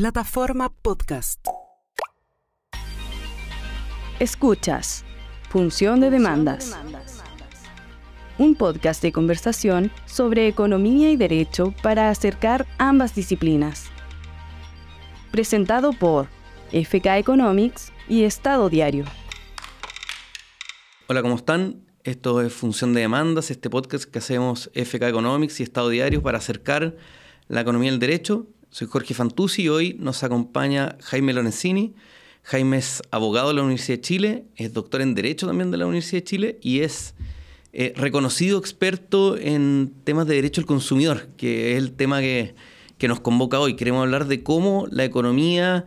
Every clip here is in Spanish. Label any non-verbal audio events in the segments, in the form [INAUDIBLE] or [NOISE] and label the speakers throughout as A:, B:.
A: Plataforma Podcast.
B: Escuchas. Función de demandas. Un podcast de conversación sobre economía y derecho para acercar ambas disciplinas. Presentado por FK Economics y Estado Diario.
C: Hola, ¿cómo están? Esto es Función de Demandas, este podcast que hacemos FK Economics y Estado Diario para acercar la economía y el derecho. Soy Jorge Fantuzzi y hoy nos acompaña Jaime Lorenzini. Jaime es abogado de la Universidad de Chile, es doctor en Derecho también de la Universidad de Chile y es eh, reconocido experto en temas de derecho al consumidor, que es el tema que, nos convoca hoy. Queremos hablar de cómo la economía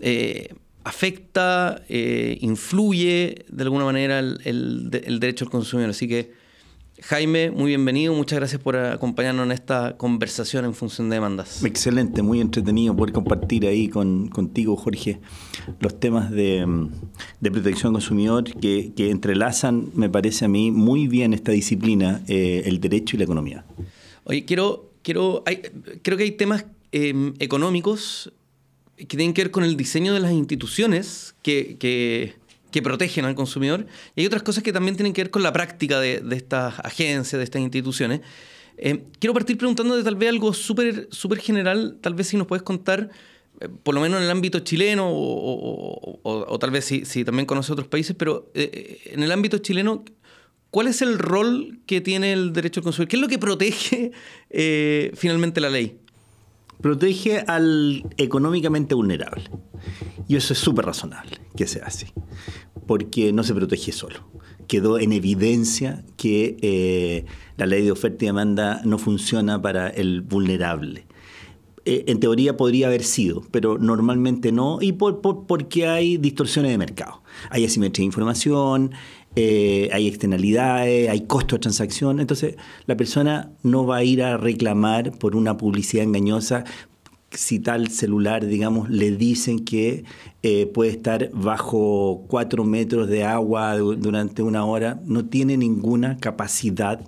C: eh, afecta, eh, influye de alguna manera el, derecho al consumidor. Así que, Jaime, muy bienvenido. Muchas gracias por acompañarnos en esta conversación en función de demandas.
D: Excelente, muy entretenido poder compartir ahí con, contigo, Jorge, los temas de, protección al consumidor que, entrelazan, me parece a mí, muy bien esta disciplina, eh, el derecho y la economía.
C: Oye, quiero, quiero, creo que hay temas eh, económicos que tienen que ver con el diseño de las instituciones que, que, protegen al consumidor. Y hay otras cosas que también tienen que ver con la práctica de, estas agencias, de estas instituciones. Eh, quiero partir preguntándote tal vez algo súper super general, tal vez si nos puedes contar, eh, por lo menos en el ámbito chileno, o, tal vez si, si, también conoces otros países, pero eh, en el ámbito chileno, ¿cuál es el rol que tiene el derecho al consumidor? ¿Qué es lo que protege finalmente la ley?
D: protege al económicamente vulnerable. Y eso es súper razonable que sea así, porque no se protege solo. Quedó en evidencia que eh, la ley de oferta y demanda no funciona para el vulnerable. Eh, en teoría podría haber sido, pero normalmente no, y por, porque hay distorsiones de mercado. Hay asimetría de información, eh, hay externalidades, hay costo de transacción. Entonces, la persona no va a ir a reclamar por una publicidad engañosa si tal celular, digamos, le dicen que eh, puede estar bajo cuatro metros de agua durante una hora, no tiene ninguna capacidad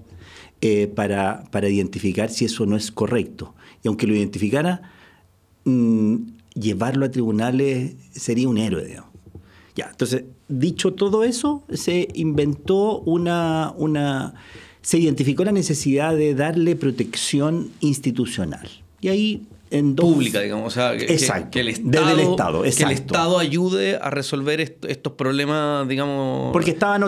D: eh, para, identificar si eso no es correcto. Y aunque lo identificara, mm, llevarlo a tribunales sería un héroe. Ya, entonces, dicho todo eso, se inventó una, una, se identificó la necesidad de darle protección institucional. Y ahí en
C: Pública, digamos. O sea, que,
D: exacto,
C: el Estado,
D: desde el Estado,
C: Que el Estado ayude a resolver estos problemas, digamos...
D: Porque estaban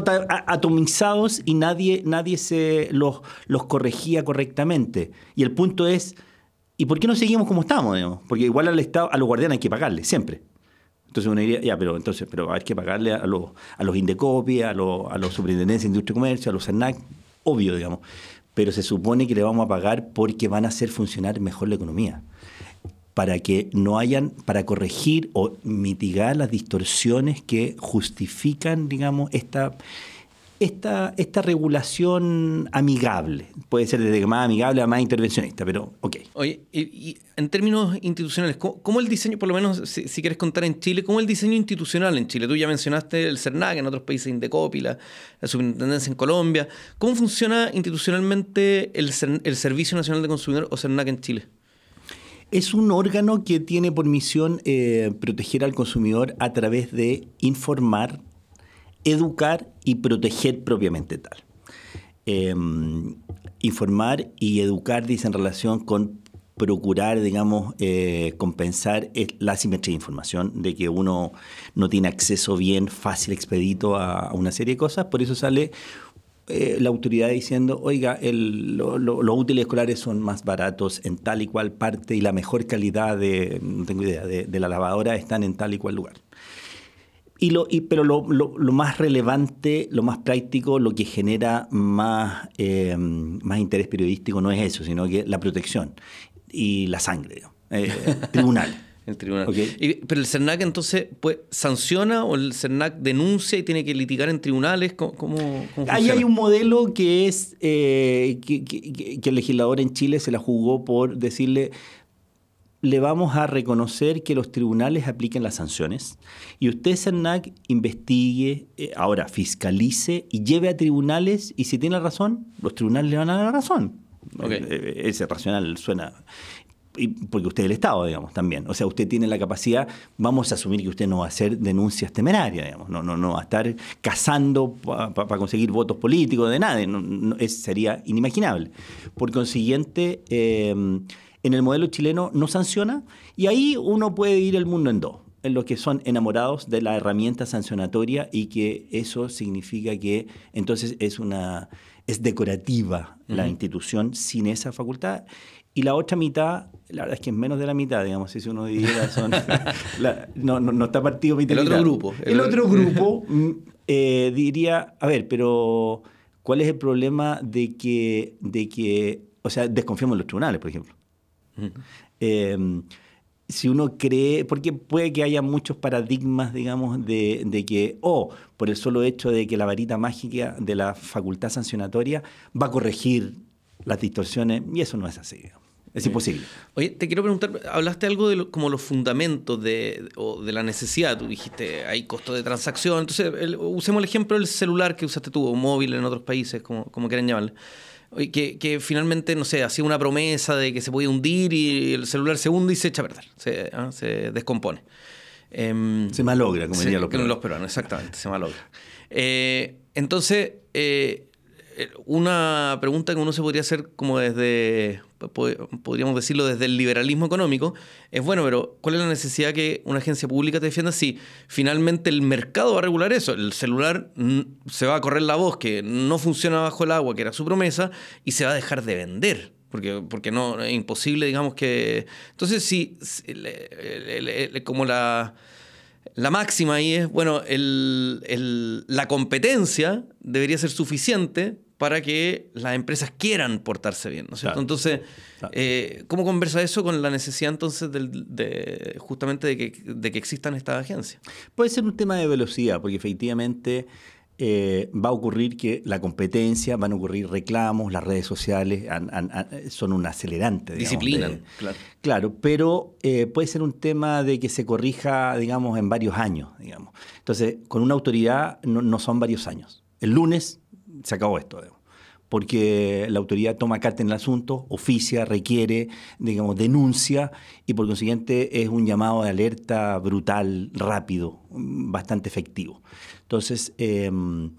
D: atomizados y nadie, nadie se los, los corregía correctamente. Y el punto es, ¿y por qué no seguimos como estamos? Digamos? Porque igual al Estado, a los guardianes hay que pagarle, siempre. Entonces uno diría, ya, pero entonces, pero hay que pagarle a los, a los Indecopi, a los, a los Superintendencias de Industria y Comercio, a los SENAC, obvio, digamos. Pero se supone que le vamos a pagar porque van a hacer funcionar mejor la economía. Para que no hayan, para corregir o mitigar las distorsiones que justifican, digamos, esta esta, esta regulación amigable. Puede ser desde más amigable a más intervencionista, pero ok.
C: Oye, y, en términos institucionales, ¿cómo, el diseño, por lo menos si, quieres contar en Chile, cómo el diseño institucional en Chile? Tú ya mencionaste el CERNAC, en otros países Indecopi, la, la Superintendencia en Colombia. ¿Cómo funciona institucionalmente el, el Servicio Nacional de Consumidor o CERNAC en Chile?
D: Es un órgano que tiene por misión eh, proteger al consumidor a través de informar educar y proteger propiamente tal. Em, informar y educar, dice, en relación con procurar, digamos, eh, compensar la asimetría de información, de que uno no tiene acceso bien, fácil, expedito a, una serie de cosas. Por eso sale eh, la autoridad diciendo, oiga, los útiles escolares son más baratos en tal y cual parte y la mejor calidad de, no tengo idea, de la lavadora están en tal y cual lugar. Y lo, y, pero lo, lo, más relevante, lo más práctico, lo que genera más, eh, más interés periodístico no es eso, sino que la protección y la sangre. Eh, [LAUGHS] tribunal.
C: El tribunal. pero el CERNAC entonces pues, sanciona o el CERNAC denuncia y tiene que litigar en tribunales. ¿Cómo,
D: Ahí hay un modelo que es eh, que, que, el legislador en Chile se la jugó por decirle le vamos a reconocer que los tribunales apliquen las sanciones y usted, CERNAC, investigue, eh, ahora fiscalice y lleve a tribunales y si tiene razón, los tribunales le van a dar la razón. Eh, ese racional suena. Y porque usted es el Estado, digamos, también. O sea, usted tiene la capacidad, vamos a asumir que usted no va a hacer denuncias temerarias, digamos, no, no, no va a estar cazando para conseguir votos políticos de nadie, no, sería inimaginable. Por consiguiente, em, en el modelo chileno no sanciona y ahí uno puede dividir el mundo en dos en los que son enamorados de la herramienta sancionatoria y que eso significa que entonces es una es decorativa la institución sin esa facultad y la otra mitad, la verdad es que es menos de la mitad, digamos, si uno diría, son, [LAUGHS] [LAUGHS] no, no, está partido mitad.
C: El otro grupo.
D: El, otro grupo mm, eh, diría, a ver, pero ¿cuál es el problema de que, de que o sea, desconfiamos en los tribunales, por ejemplo? Em, si uno cree, porque puede que haya muchos paradigmas, digamos, de, de que, o por el solo hecho de que la varita mágica de la facultad sancionatoria va a corregir las distorsiones, y eso no es así. Digamos. Es imposible.
C: Oye, te quiero preguntar, hablaste algo de como los fundamentos de, o de la necesidad. Tú dijiste, hay costo de transacción. Entonces, usemos el ejemplo del celular que usaste tú, o móvil en otros países, como, como quieran llamarlo. Que, que, finalmente, no sé, hacía una promesa de que se podía hundir y el celular se hunde y se echa a perder, se, ¿ah? se descompone.
D: Em, se malogra, como dirían los peruanos.
C: Los peruanos, exactamente, se malogra. Eh, entonces, eh, una pregunta que uno se podría hacer como desde, podríamos decirlo desde el liberalismo económico, es bueno, pero ¿cuál es la necesidad que una agencia pública te defienda si finalmente el mercado va a regular eso? El celular se va a correr la voz que no funciona bajo el agua, que era su promesa, y se va a dejar de vender. Porque, porque no, es imposible, digamos que... Entonces, sí, como la la máxima ahí es, bueno, la competencia debería ser suficiente para que las empresas quieran portarse bien, ¿no es cierto? Entonces, eh, ¿cómo conversa eso con la necesidad entonces de, justamente de que, de que existan estas agencias?
D: Puede ser un tema de velocidad, porque efectivamente eh, va a ocurrir que la competencia, van a ocurrir reclamos, las redes sociales son un acelerante.
C: Disciplina,
D: claro. Claro, pero eh, puede ser un tema de que se corrija, digamos, en varios años, digamos. Entonces, con una autoridad no, no son varios años. El lunes se acabó esto, porque la autoridad toma carta en el asunto, oficia, requiere, digamos, denuncia y por consiguiente es un llamado de alerta brutal, rápido, bastante efectivo. Entonces, em,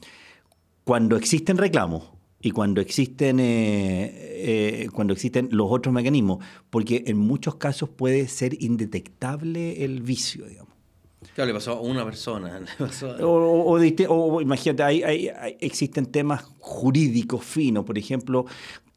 D: cuando existen reclamos y cuando existen, eh, eh, cuando existen los otros mecanismos, porque en muchos casos puede ser indetectable el vicio, digamos.
C: Claro, le pasó a una persona. [LAUGHS]
D: O, imagínate, hay, existen temas jurídicos finos, por ejemplo,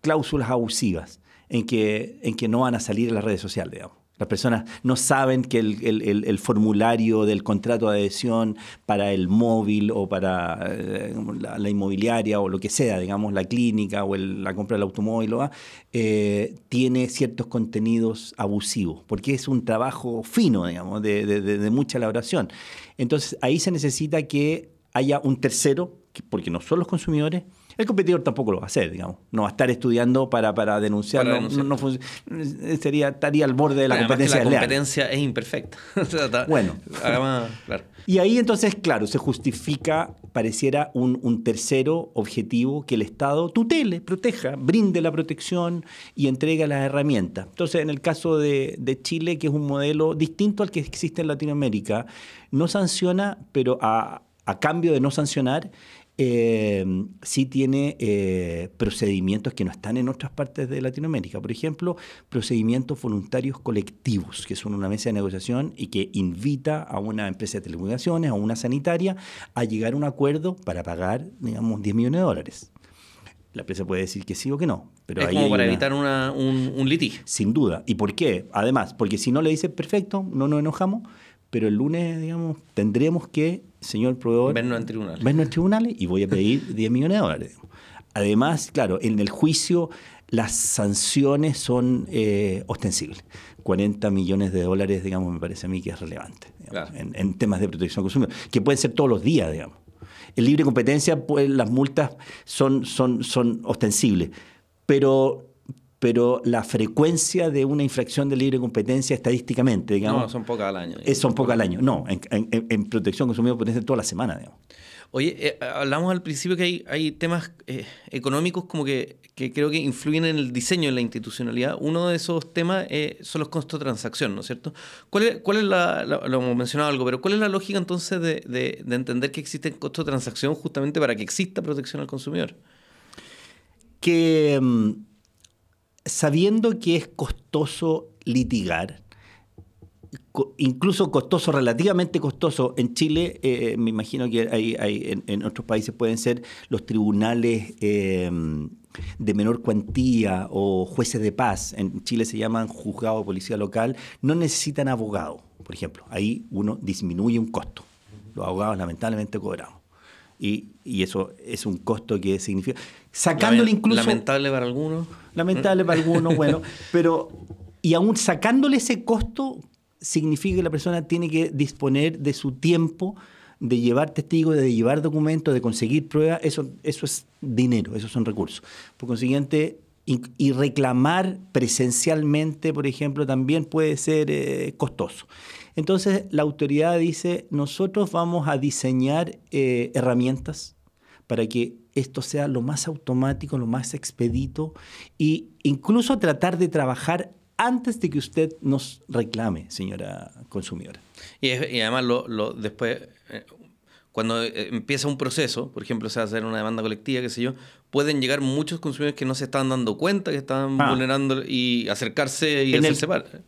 D: cláusulas abusivas en que, en que no van a salir en las redes sociales, digamos. Las personas no saben que el, formulario del contrato de adhesión para el móvil o para eh, la, inmobiliaria o lo que sea, digamos, la clínica o la compra del automóvil, eh, tiene ciertos contenidos abusivos, porque es un trabajo fino, digamos, de, de mucha elaboración. Entonces, ahí se necesita que haya un tercero, porque no son los consumidores, el competidor tampoco lo va a hacer, digamos. No va a estar estudiando para, para denunciar. no, sería, estaría al borde de la competencia.
C: la competencia es imperfecta. [LAUGHS]
D: bueno. Y ahí entonces, claro, se justifica, pareciera un, tercero objetivo que el Estado tutele, proteja, brinde la protección y entregue las herramientas. Entonces, en el caso de, Chile, que es un modelo distinto al que existe en Latinoamérica, no sanciona, pero a, a cambio de no sancionar, eh, sí tiene eh, procedimientos que no están en otras partes de Latinoamérica. Por ejemplo, procedimientos voluntarios colectivos, que son una mesa de negociación y que invita a una empresa de telecomunicaciones, a una sanitaria, a llegar a un acuerdo para pagar, digamos, 10 millones de dólares. La empresa puede decir que sí o que no. Pero
C: es como para evitar un, un litigio.
D: Sin duda. ¿Y por qué? Además, porque si no le dice perfecto, no nos enojamos, pero el lunes, digamos, tendremos que, señor proveedor...
C: Vernos en tribunales.
D: Vernos en tribunales y voy a pedir [LAUGHS] 10 millones de dólares. Además, claro, en el juicio las sanciones son eh, ostensibles. 40 millones de dólares, digamos, me parece a mí que es relevante en, temas de protección al consumidor, que pueden ser todos los días, digamos. En libre competencia, pues, las multas son, son, son ostensibles, pero pero la frecuencia de una infracción de libre competencia estadísticamente, digamos...
C: No, son pocas al año.
D: son pocas al año. No, en, protección consumidor puede ser toda la semana, digamos.
C: Oye, eh, hablamos al principio que hay, hay temas eh, económicos como que, que, creo que influyen en el diseño de la institucionalidad. Uno de esos temas eh, son los costos de transacción, ¿no es cierto? ¿Cuál es, cuál es la, lo hemos mencionado algo, pero cuál es la lógica entonces de, de, de entender que existen costos de transacción justamente para que exista protección al consumidor?
D: Que mm, sabiendo que es costoso litigar, incluso costoso, relativamente costoso. En Chile, eh, me imagino que hay, en, otros países pueden ser los tribunales eh, de menor cuantía o jueces de paz. En Chile se llaman juzgado de policía local. No necesitan abogado, por ejemplo. Ahí uno disminuye un costo. Los abogados lamentablemente cobramos. Y, y, eso es un costo que significa. Sacándole incluso.
C: Lamentable para algunos.
D: Lamentable para algunos, bueno. Pero. Y aún sacándole ese costo, significa que la persona tiene que disponer de su tiempo de llevar testigos, de llevar documentos, de conseguir pruebas, eso, eso es dinero, esos son recursos. Por consiguiente, y, reclamar presencialmente, por ejemplo, también puede ser eh, costoso. Entonces, la autoridad dice, nosotros vamos a diseñar eh, herramientas para que esto sea lo más automático, lo más expedito e incluso tratar de trabajar antes de que usted nos reclame, señora consumidora.
C: Y, además, lo, después, eh, cuando eh, empieza un proceso, por ejemplo, se va a hacer una demanda colectiva, qué sé yo, pueden llegar muchos consumidores que no se están dando cuenta, que están ah. vulnerando y acercarse y hacerse parte.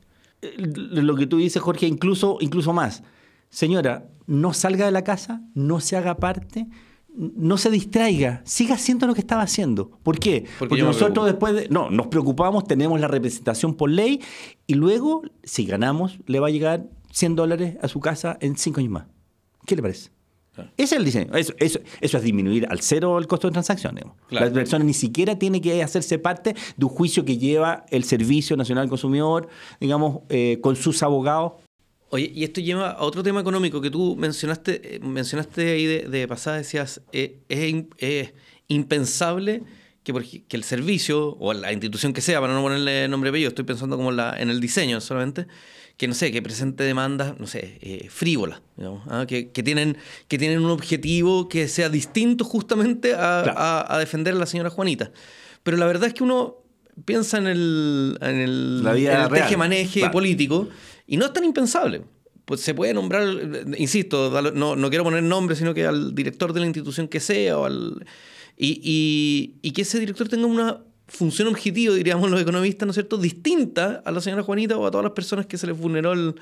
D: Lo que tú dices, Jorge, incluso, incluso más. Señora, no salga de la casa, no se haga parte, no se distraiga, siga haciendo lo que estaba haciendo. ¿Por qué? Porque, nosotros después de, no, nos preocupamos, tenemos la representación por ley y luego, si ganamos, le va a llegar 100 dólares a su casa en 5 años más. ¿Qué le parece? Ese es el diseño. Eso, eso, es disminuir al cero el costo de transacción. La persona ni siquiera tiene que hacerse parte de un juicio que lleva el Servicio Nacional del Consumidor, digamos, eh, con sus abogados
C: Oye, y esto lleva a otro tema económico que tú mencionaste, eh, mencionaste ahí de, pasada, decías, eh, es, impensable que, que, el servicio o la institución que sea, para no ponerle nombre bello, estoy pensando como la, en el diseño solamente, que no sé, que presente demandas, no sé, eh, frívolas, ¿ah? que, tienen, que tienen un objetivo que sea distinto justamente a, defender a la señora Juanita. Pero la verdad es que uno piensa en el, en el, teje-maneje político y no es tan impensable. Pues se puede nombrar, insisto, no, no quiero poner nombre, sino que al director de la institución que sea, o al, y, y, que ese director tenga una función objetiva, diríamos los economistas, ¿no es cierto?, distinta a la señora Juanita o a todas las personas que se les vulneró el,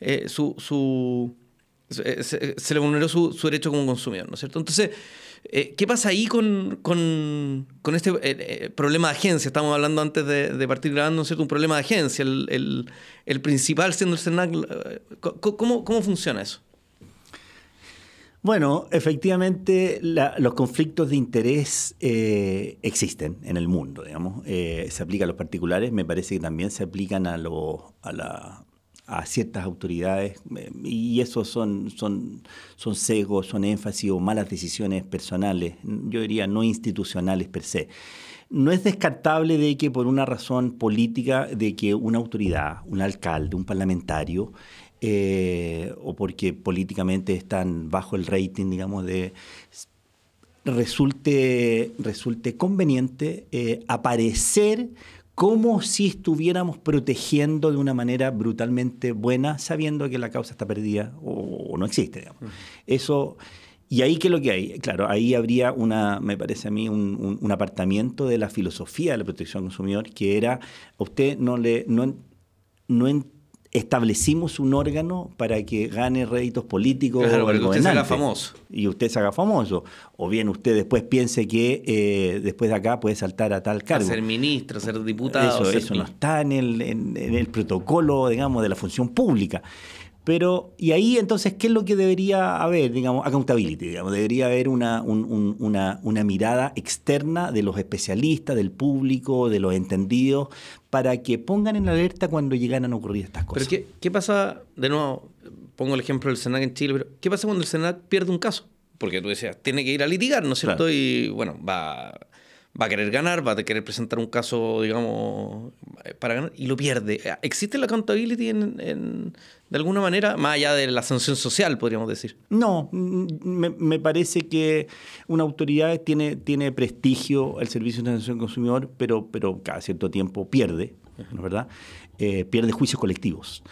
C: eh, su, su se, se, le vulneró su, su, derecho como consumidor, ¿no es cierto? Entonces, eh, ¿Qué pasa ahí con, este eh, eh, problema de agencia? Estamos hablando antes de, partir grabando, ¿no Un problema de agencia, el, principal siendo el CERNAC. ¿Cómo, cómo funciona eso?
D: Bueno, efectivamente los conflictos de interés existen en el mundo, digamos. se aplica a los particulares, me parece que también se aplican a, a, la, a ciertas autoridades eh, y eso son, son, son sesgos, son énfasis o malas decisiones personales, yo diría no institucionales per se. No es descartable de que por una razón política, de que una autoridad, un alcalde, un parlamentario, eh, o porque políticamente están bajo el rating, digamos, de resulte, resulte conveniente eh, aparecer como si estuviéramos protegiendo de una manera brutalmente buena, sabiendo que la causa está perdida o, no existe. Eso, y ahí, ¿qué es lo que hay? Claro, ahí habría una, me parece a mí, un, apartamiento de la filosofía de la protección al consumidor, que era, a usted no le, no, no, establecimos un órgano para que gane réditos políticos
C: claro, para que usted se haga famoso.
D: Y usted se haga famoso. O bien usted después piense que eh, después de acá puede saltar a tal cargo.
C: A ser ministro, ser diputado.
D: Eso, eso no está en el, en el protocolo, digamos, de la función pública. Pero, y ahí entonces, ¿qué es lo que debería haber? Digamos, accountability, digamos, debería haber una, una, una, mirada externa de los especialistas, del público, de los entendidos, para que pongan en alerta cuando llegan a ocurrir estas cosas.
C: Pero, ¿qué, qué pasa? De nuevo, pongo el ejemplo del SENAC en Chile, pero ¿qué pasa cuando el SENAC pierde un caso? Porque tú decías, tiene que ir a litigar, ¿no es cierto? Y bueno, va va a querer ganar, va a querer presentar un caso, digamos, para ganar y lo pierde. ¿Existe la accountability en, de alguna manera, más allá de la sanción social, podríamos decir?
D: No, me, me parece que una autoridad tiene, tiene prestigio al servicio de atención al consumidor, pero, pero cada cierto tiempo pierde, ¿no es verdad? Eh, pierde juicios colectivos.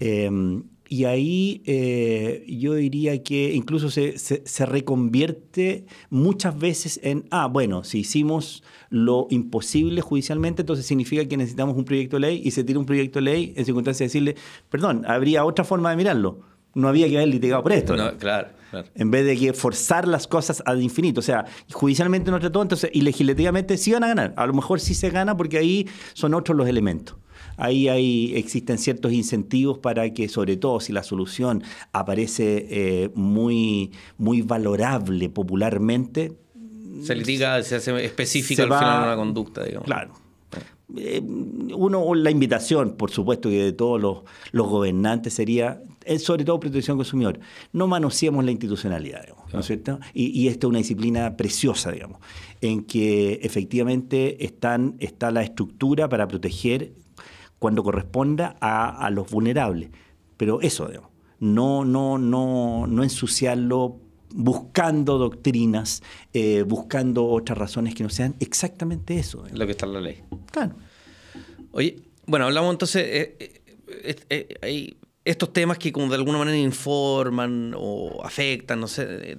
D: Em, y ahí eh, yo diría que incluso se, se, reconvierte muchas veces en, ah, bueno, si hicimos lo imposible judicialmente, entonces significa que necesitamos un proyecto de ley y se tira un proyecto de ley en circunstancia de decirle, perdón, habría otra forma de mirarlo. No había que haber litigado por esto.
C: No, claro, claro,
D: En vez de que forzar las cosas ad infinito. O sea, judicialmente no trató, entonces, y legislativamente sí van a ganar. A lo mejor sí se gana porque ahí son otros los elementos ahí hay, existen ciertos incentivos para que, sobre todo si la solución aparece eh, muy, muy valorable popularmente,
C: se le diga, se hace específica al final una conducta, digamos.
D: Claro. Eh, uno, la invitación, por supuesto, que de todos los, los gobernantes sería, eh, sobre todo protección consumidor, no manoseemos la institucionalidad, digamos, ¿no es cierto? Y, y esta es una disciplina preciosa, digamos, en que efectivamente están, está la estructura para proteger cuando corresponda a, los vulnerables. Pero eso, no, no, no, no ensuciarlo buscando doctrinas, eh, buscando otras razones que no sean exactamente eso.
C: Lo que está en la ley.
D: Claro.
C: Oye, bueno, hablamos entonces, eh, eh, hay estos temas que como de alguna manera informan o afectan, no sé, eh,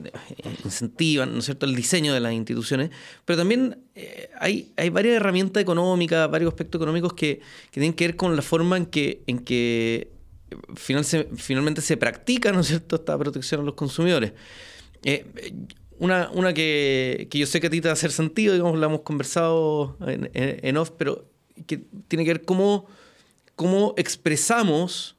C: incentivan, ¿no es cierto?, el diseño de las instituciones, pero también eh, hay, hay varias herramientas económicas, varios aspectos económicos que, tienen que ver con la forma en que, en que finalmente se practica, ¿no es cierto?, esta protección a los consumidores. Eh, una, una que, yo sé que a ti te va a hacer sentido, digamos, la hemos conversado en, en, off, pero que tiene que ver cómo, cómo expresamos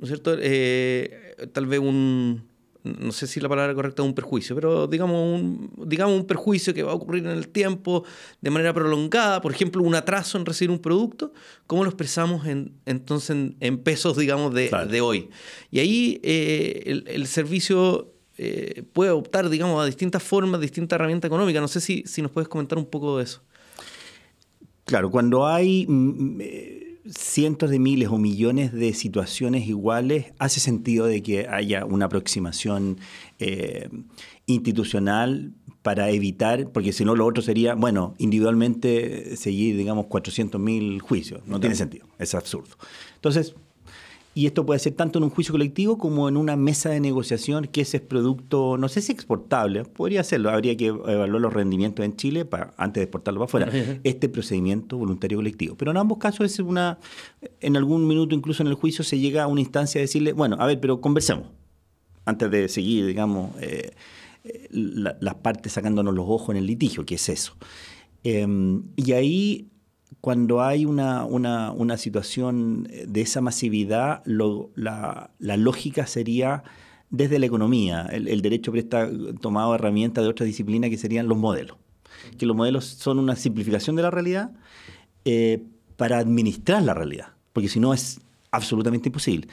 C: ¿no es cierto? Eh, tal vez un, no sé si la palabra correcta es un perjuicio, pero digamos un, digamos un perjuicio que va a ocurrir en el tiempo de manera prolongada, por ejemplo, un atraso en recibir un producto, ¿cómo lo expresamos en, entonces en, pesos, digamos, de, de, hoy? Y ahí eh, el, servicio eh, puede optar, digamos, a distintas formas, distintas herramientas económicas. No sé si, si nos puedes comentar un poco de eso.
D: Claro, cuando hay mm, cientos de miles o millones de situaciones iguales, hace sentido de que haya una aproximación eh, institucional para evitar, porque si no lo otro sería, bueno, individualmente seguir, digamos, 400.000 juicios. No tiene sentido, es absurdo. Entonces, y esto puede ser tanto en un juicio colectivo como en una mesa de negociación que ese es producto, no sé si exportable, podría serlo, habría que evaluar los rendimientos en Chile para, antes de exportarlo para afuera, este procedimiento voluntario colectivo. Pero en ambos casos es una, en algún minuto incluso en el juicio se llega a una instancia de decirle, bueno, a ver, pero conversemos, antes de seguir, digamos, eh, eh, las partes sacándonos los ojos en el litigio, que es eso. Em, y ahí cuando hay una, una, situación de esa masividad, la, lógica sería desde la economía. El, derecho presta tomado herramientas de otra disciplina que serían los modelos. Que los modelos son una simplificación de la realidad eh, para administrar la realidad, porque si no es absolutamente imposible.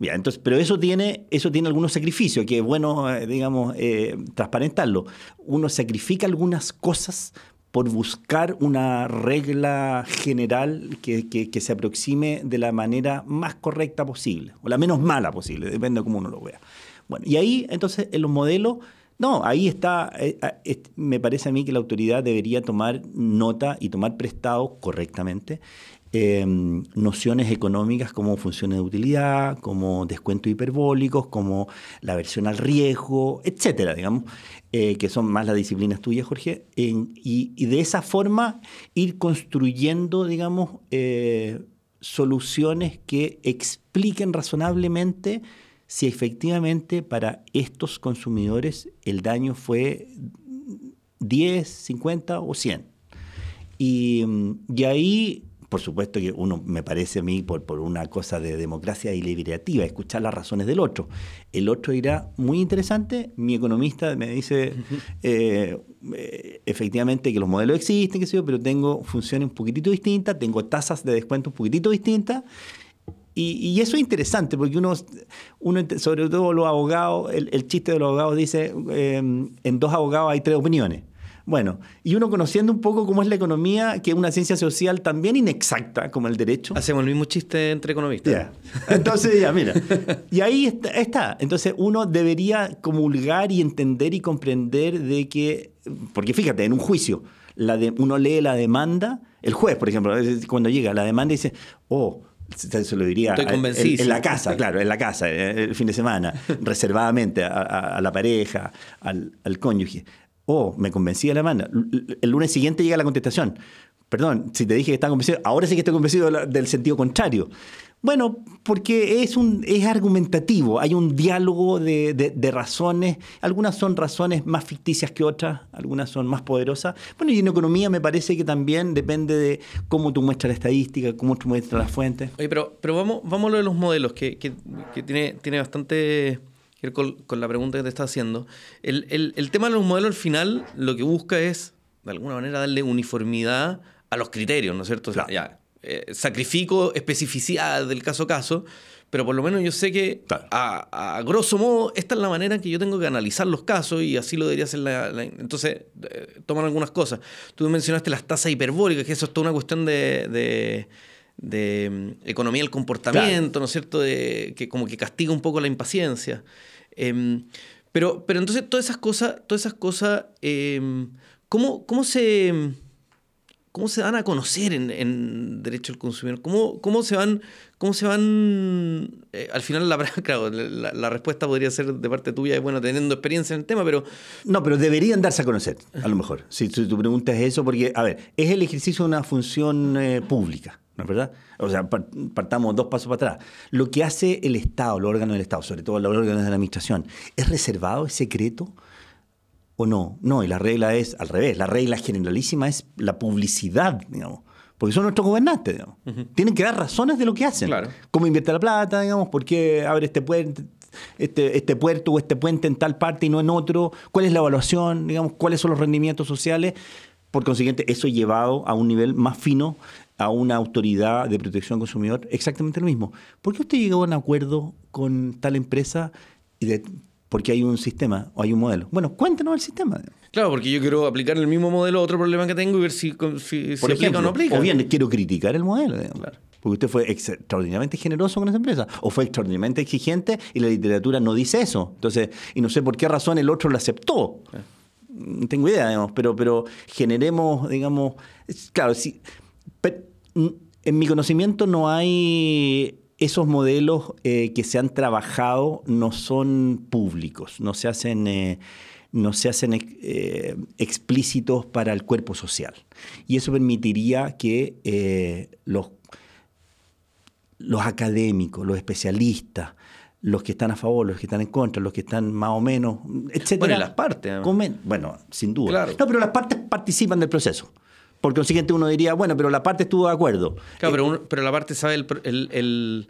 D: entonces, pero eso tiene, eso tiene algunos sacrificios, que es bueno, eh, digamos, eh, transparentarlo. Uno sacrifica algunas cosas por buscar una regla general que, se aproxime de la manera más correcta posible, o la menos mala posible, depende de cómo uno lo vea. Bueno, y ahí entonces en los modelos, no, ahí está, eh, eh, me parece a mí que la autoridad debería tomar nota y tomar prestado correctamente Em, nociones económicas como funciones de utilidad, como descuentos hiperbólicos, como la versión al riesgo, etcétera, digamos, eh, que son más las disciplinas tuyas, Jorge, y, de esa forma ir construyendo, digamos, eh, soluciones que expliquen razonablemente si efectivamente para estos consumidores el daño fue 10, 50 o 100. Y, y ahí por supuesto que uno me parece a mí por, por una cosa de democracia y liberativa, escuchar las razones del otro. El otro dirá, muy interesante, mi economista me dice eh, eh, efectivamente que los modelos existen, qué sé yo, pero tengo funciones un poquitito distintas, tengo tasas de descuento un poquitito distintas. Y, eso es interesante porque uno, uno sobre todo los abogados, el, chiste de los abogados dice, eh, en dos abogados hay tres opiniones. Bueno, y uno conociendo un poco cómo es la economía, que es una ciencia social también inexacta como el derecho.
C: Hacemos el mismo chiste entre economistas.
D: Ya. Entonces, ya, mira. [LAUGHS] Y ahí está, está. Entonces, uno debería comulgar y entender y comprender de que, porque fíjate, en un juicio, la de, uno lee la demanda, el juez, por ejemplo, cuando llega la demanda dice, oh, se lo diría
C: Estoy
D: en- la casa, claro, en la casa, eh, el fin de semana, [LAUGHS] reservadamente a, a- a la pareja, al, al cónyuge. Oh, me convencí de la. L- El lunes siguiente llega la contestación. Perdón, si te dije que estaba convencido, ahora sí que estoy convencido del sentido contrario. Bueno, porque es, un, es argumentativo, hay un diálogo de, de- de razones, algunas son razones más ficticias que otras, algunas son más poderosas. Bueno, y en economía me parece que también depende de cómo tú muestras la estadística, cómo tú muestras las fuentes.
C: Oye, pero, pero vamos, vamos a lo de los modelos, que, que- que tiene, tiene bastante que ver con, con la pregunta que te está haciendo. El, el- el tema de los modelos al final lo que busca es, de alguna manera, darle uniformidad a los criterios, ¿no es cierto? O sea,
D: Claro.
C: ya, eh, sacrifico especificidad del caso a caso, pero por lo menos yo sé que, a, a grosso modo, esta es la manera en que yo tengo que analizar los casos y así lo debería hacer la... la- entonces, eh, toman algunas cosas. Tú mencionaste las tasas hiperbólicas, que eso es toda una cuestión de... de de mm, economía del comportamiento, ¿no es cierto? De, que como que castiga un poco la impaciencia. Em, pero, pero entonces todas esas cosas, todas esas cosas, em, ¿cómo, cómo se cómo se dan a conocer en, derecho al consumidor? ¿Cómo, cómo se van, cómo se van eh, al final la, [LAUGHS] claro, la, respuesta podría ser de parte tuya, es bueno, teniendo experiencia en el tema, pero
D: No, pero deberían darse a conocer, a lo mejor. Si, tu pregunta es eso, porque, a ver, es el ejercicio de una función eh, pública, ¿no es verdad? O sea, par- partamos dos pasos para atrás. Lo que hace el Estado, los órganos del Estado, sobre todo los órganos de la Administración, ¿es reservado, es secreto? ¿O no? No, y la regla es al revés. La regla generalísima es la publicidad, digamos. Porque son nuestros gobernantes, digamos. Tienen que dar razones de lo que hacen.
C: Claro.
D: Cómo invierte la plata, digamos, por qué abre este puente, este, este puerto o este puente en tal parte y no en otro, cuál es la evaluación, digamos, cuáles son los rendimientos sociales. Por consiguiente, eso llevado a un nivel más fino a una autoridad de protección al consumidor, exactamente lo mismo. ¿Por qué usted llegó a un acuerdo con tal empresa y de, porque hay un sistema o hay un modelo? Bueno, cuéntenos el sistema.
C: claro, porque yo quiero aplicar el mismo modelo a otro problema que tengo y ver si, si, si
D: Por
C: aplica
D: ejemplo,
C: o no aplica.
D: o bien quiero criticar el modelo.
C: Claro.
D: Porque usted fue extraordinariamente generoso con esa empresa o fue extraordinariamente exigente y la literatura no dice eso. Entonces, y no sé por qué razón el otro lo aceptó. No tengo idea, digamos, pero, pero generemos, digamos, claro, si, en mi conocimiento no hay esos modelos eh, que se han trabajado, no son públicos, no se hacen... eh, no se hacen eh, explícitos para el cuerpo social. Y eso permitiría que eh, los, los académicos, los especialistas, los que están a favor, los que están en contra, los que están más o menos, etc.
C: Bueno, las partes, además.
D: bueno, sin duda.
C: Claro.
D: No, pero las partes participan del proceso. Por consiguiente, uno diría, bueno, pero la parte estuvo de acuerdo.
C: Claro,
D: Eh,
C: pero, uno- pero la parte sabe el,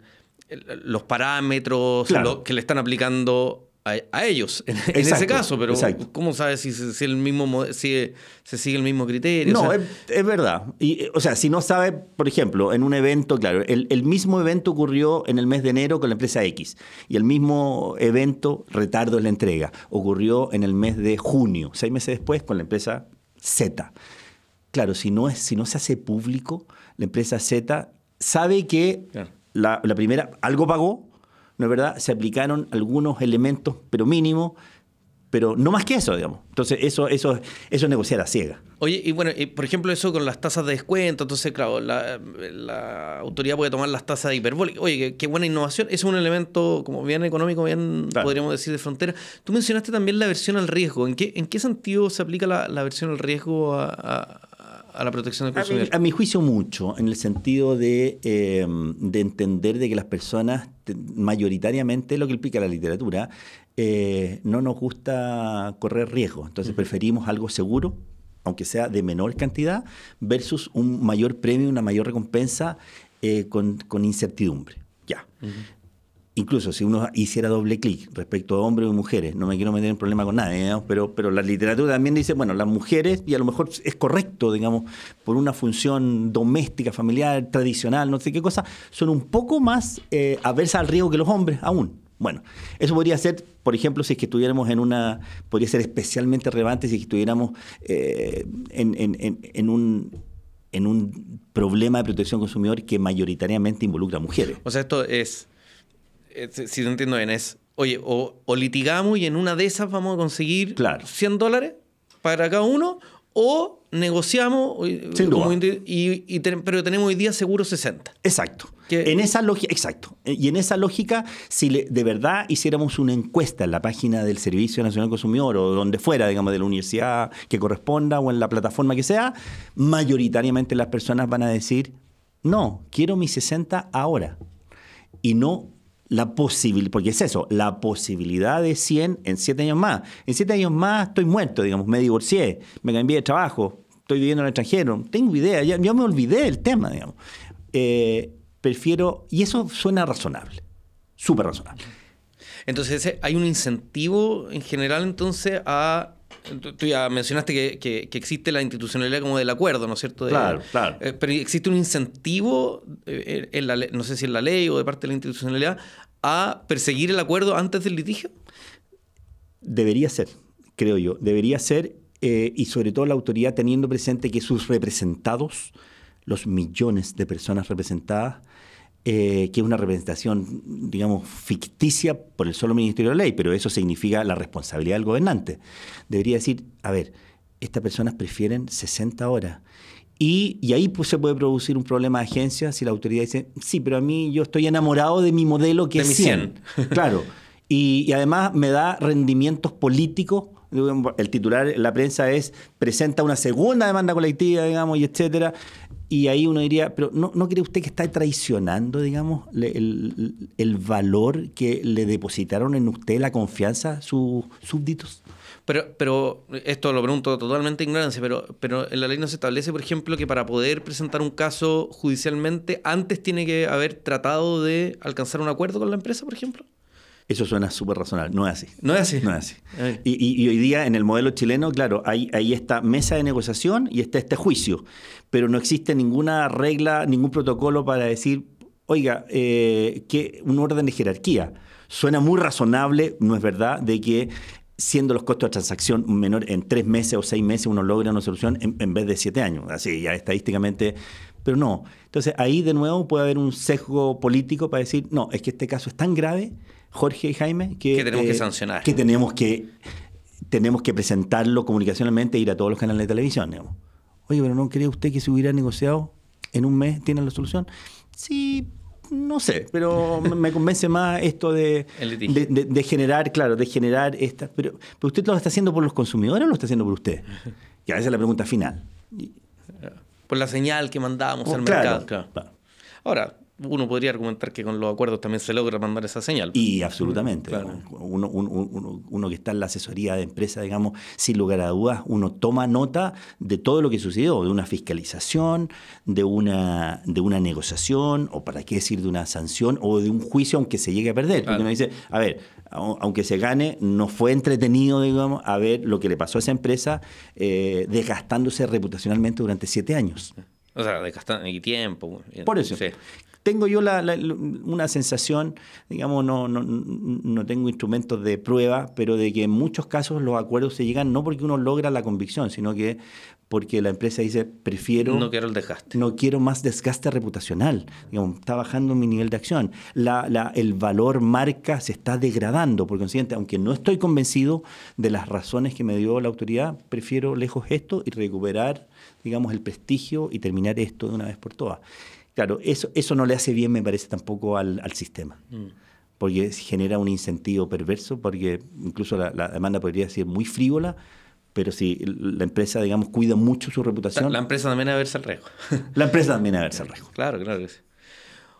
C: los parámetros
D: Claro.
C: lo que le están aplicando a, a ellos en, en ese caso, pero
D: exacto.
C: ¿cómo sabes si, se- si el mismo si se sigue el mismo criterio?
D: No,
C: O sea,
D: es, es verdad. Y, eh, o sea, si no sabe, por ejemplo, en un evento, claro, el, el mismo evento ocurrió en el mes de enero con la empresa X y el mismo evento, retardo en la entrega, ocurrió en el mes de junio, seis meses después, con la empresa Z. Claro, si no, es, si no se hace público, la empresa Z sabe que
C: Claro.
D: la, la primera algo pagó, ¿no es verdad? Se aplicaron algunos elementos, pero mínimos, pero no más que eso, digamos. Entonces, eso, eso, eso es negociar a ciega.
C: Oye, y bueno, y por ejemplo, eso con las tasas de descuento, entonces, claro, la, la autoridad puede tomar las tasas de hiperbólicas. Oye, qué, qué buena innovación. Es un elemento como bien económico, bien
D: Claro.
C: podríamos decir de frontera. Tú mencionaste también la versión al riesgo. ¿En qué, en qué sentido se aplica la, la versión al riesgo a, a- a la protección del
D: A mi,
C: consumidor?
D: a mi juicio mucho, en el sentido de, eh, de entender de que las personas, te- mayoritariamente, lo que explica la literatura, eh, no nos gusta correr riesgo. Entonces preferimos algo seguro, aunque sea de menor cantidad, versus un mayor premio, una mayor recompensa eh, con, con incertidumbre. Ya. Incluso si uno hiciera doble clic respecto a hombres y mujeres, no me quiero meter en problema con nadie, digamos, pero, pero la literatura también dice, bueno, las mujeres, y a lo mejor es correcto, digamos, por una función doméstica, familiar, tradicional, no sé qué cosa, son un poco más eh, aversas al riesgo que los hombres aún. Bueno, eso podría ser, por ejemplo, si es que estuviéramos en una, podría ser especialmente relevante si estuviéramos eh, en, un, en un problema de protección consumidor que mayoritariamente involucra a mujeres.
C: O sea, esto es, si te entiendo bien, es, oye, o, litigamos y en una de esas vamos a conseguir 100 dólares para cada uno, o negociamos, y, pero tenemos hoy día seguro 60.
D: Exacto. En esa lógica, exacto. Y en esa lógica, si de verdad hiciéramos una encuesta en la página del Servicio Nacional Consumidor o donde fuera, digamos, de la universidad que corresponda o en la plataforma que sea, mayoritariamente las personas van a decir, no, quiero mis 60 ahora. Y no la posibilidad, porque es eso, la posibilidad de 100 en 7 años más. En 7 años más estoy muerto, digamos, me divorcié, me cambié de trabajo, estoy viviendo en el extranjero, tengo idea, ya, me olvidé del tema, digamos. Eh, prefiero, y eso suena razonable, súper razonable.
C: Entonces, hay un incentivo en general entonces a Tú ya mencionaste que, existe la institucionalidad como del acuerdo, ¿no es cierto?
D: claro, claro.
C: Eh, pero existe un incentivo, eh, en la, no sé si en la ley o de parte de la institucionalidad, a perseguir el acuerdo antes del litigio.
D: Debería ser, creo yo. Debería ser, eh, y sobre todo la autoridad teniendo presente que sus representados, los millones de personas representadas, eh, que es una representación, digamos, ficticia por el solo Ministerio de la Ley, pero eso significa la responsabilidad del gobernante. Debería decir, a ver, estas personas prefieren 60 horas. Y, ahí pues, se puede producir un problema de agencia si la autoridad dice, sí, pero a mí yo estoy enamorado de mi modelo que es 100. [LAUGHS] claro. Y, y, además me da rendimientos políticos. El titular la prensa es, presenta una segunda demanda colectiva, digamos, y etcétera. Y ahí uno diría, pero ¿no, ¿no cree usted que está traicionando, digamos, el, el, valor que le depositaron en usted, la confianza, sus súbditos?
C: Pero, pero esto lo pregunto totalmente ignorancia, pero, pero en la ley no se establece, por ejemplo, que para poder presentar un caso judicialmente, antes tiene que haber tratado de alcanzar un acuerdo con la empresa, por ejemplo.
D: Eso suena súper razonable. No es así.
C: No es así.
D: No es así. Y, hoy día en el modelo chileno, claro, hay, hay esta mesa de negociación y está este juicio, pero no existe ninguna regla, ningún protocolo para decir, oiga, eh, que un orden de jerarquía. Suena muy razonable, no es verdad, de que siendo los costos de transacción menor en tres meses o seis meses uno logra una solución en, en vez de siete años. Así ya estadísticamente pero no. Entonces ahí de nuevo puede haber un sesgo político para decir, no, es que este caso es tan grave Jorge y Jaime,
C: que, tenemos que eh, sancionar.
D: Que tenemos que, tenemos que presentarlo comunicacionalmente e ir a todos los canales de televisión. Oye, pero ¿no cree usted que si hubiera negociado en un mes tiene la solución? Sí, no sé, pero me convence más esto [LAUGHS] de, de, generar, claro, de generar esta. Pero, pero, usted lo está haciendo por los consumidores o lo está haciendo por usted? [LAUGHS] Que a veces es la pregunta final.
C: Por la señal que mandábamos oh, al mercado. Ahora, uno podría argumentar que con los acuerdos también se logra mandar esa señal.
D: Y absolutamente. Uno, uno, que está en la asesoría de empresa, digamos, sin lugar a dudas, uno toma nota de todo lo que sucedió, de una fiscalización, de una, de una negociación, o para qué decir de una sanción, o de un juicio aunque se llegue a perder. Porque uno dice, a ver, aunque se gane, no fue entretenido, digamos, a ver lo que le pasó a esa empresa eh, desgastándose reputacionalmente durante siete años.
C: O sea, desgastando tiempo.
D: Por eso. Sí tengo yo una sensación, digamos, no, no, no, tengo instrumentos de prueba, pero de que en muchos casos los acuerdos se llegan no porque uno logra la convicción, sino que porque la empresa dice, prefiero...
C: No quiero el desgaste.
D: No quiero más desgaste reputacional. Digamos, está bajando mi nivel de acción. La, la, el valor marca se está degradando. Por consiguiente, aunque no estoy convencido de las razones que me dio la autoridad, prefiero lejos esto y recuperar, digamos, el prestigio y terminar esto de una vez por todas. Claro, eso, eso no le hace bien, me parece, tampoco al, sistema. Mm. Porque genera un incentivo perverso, porque incluso la, demanda podría ser muy frívola, pero si la empresa, digamos, cuida mucho su reputación.
C: La, empresa también a verse al riesgo. [LAUGHS]
D: la empresa también a verse al riesgo.
C: Claro, claro que sí.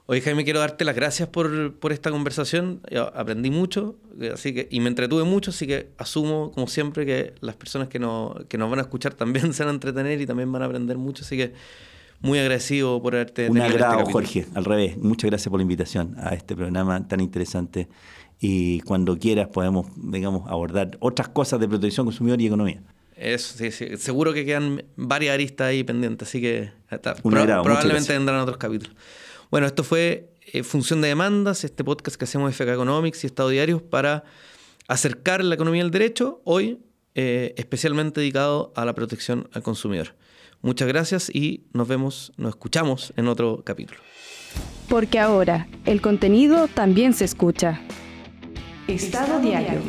C: Oye, Jaime, quiero darte las gracias por, por, esta conversación. aprendí mucho así que, y me entretuve mucho, así que asumo, como siempre, que las personas que, no, que nos van a escuchar también [LAUGHS] se van a entretener y también van a aprender mucho. Así que muy agradecido por haberte
D: Un este agrado, Jorge, al revés. Muchas gracias por la invitación a este programa tan interesante. Y cuando quieras podemos, digamos, abordar otras cosas de protección consumidor y economía.
C: Eso, sí, sí. Seguro que quedan varias aristas ahí pendientes, así que probablemente vendrán otros capítulos. Bueno, esto fue eh, Función de Demandas, este podcast que hacemos FK Economics y Estado Diarios para acercar la economía del derecho, hoy eh, especialmente dedicado a la protección al consumidor. Muchas gracias y nos vemos, nos escuchamos en otro capítulo.
B: Porque ahora el contenido también se escucha. Estado Diario.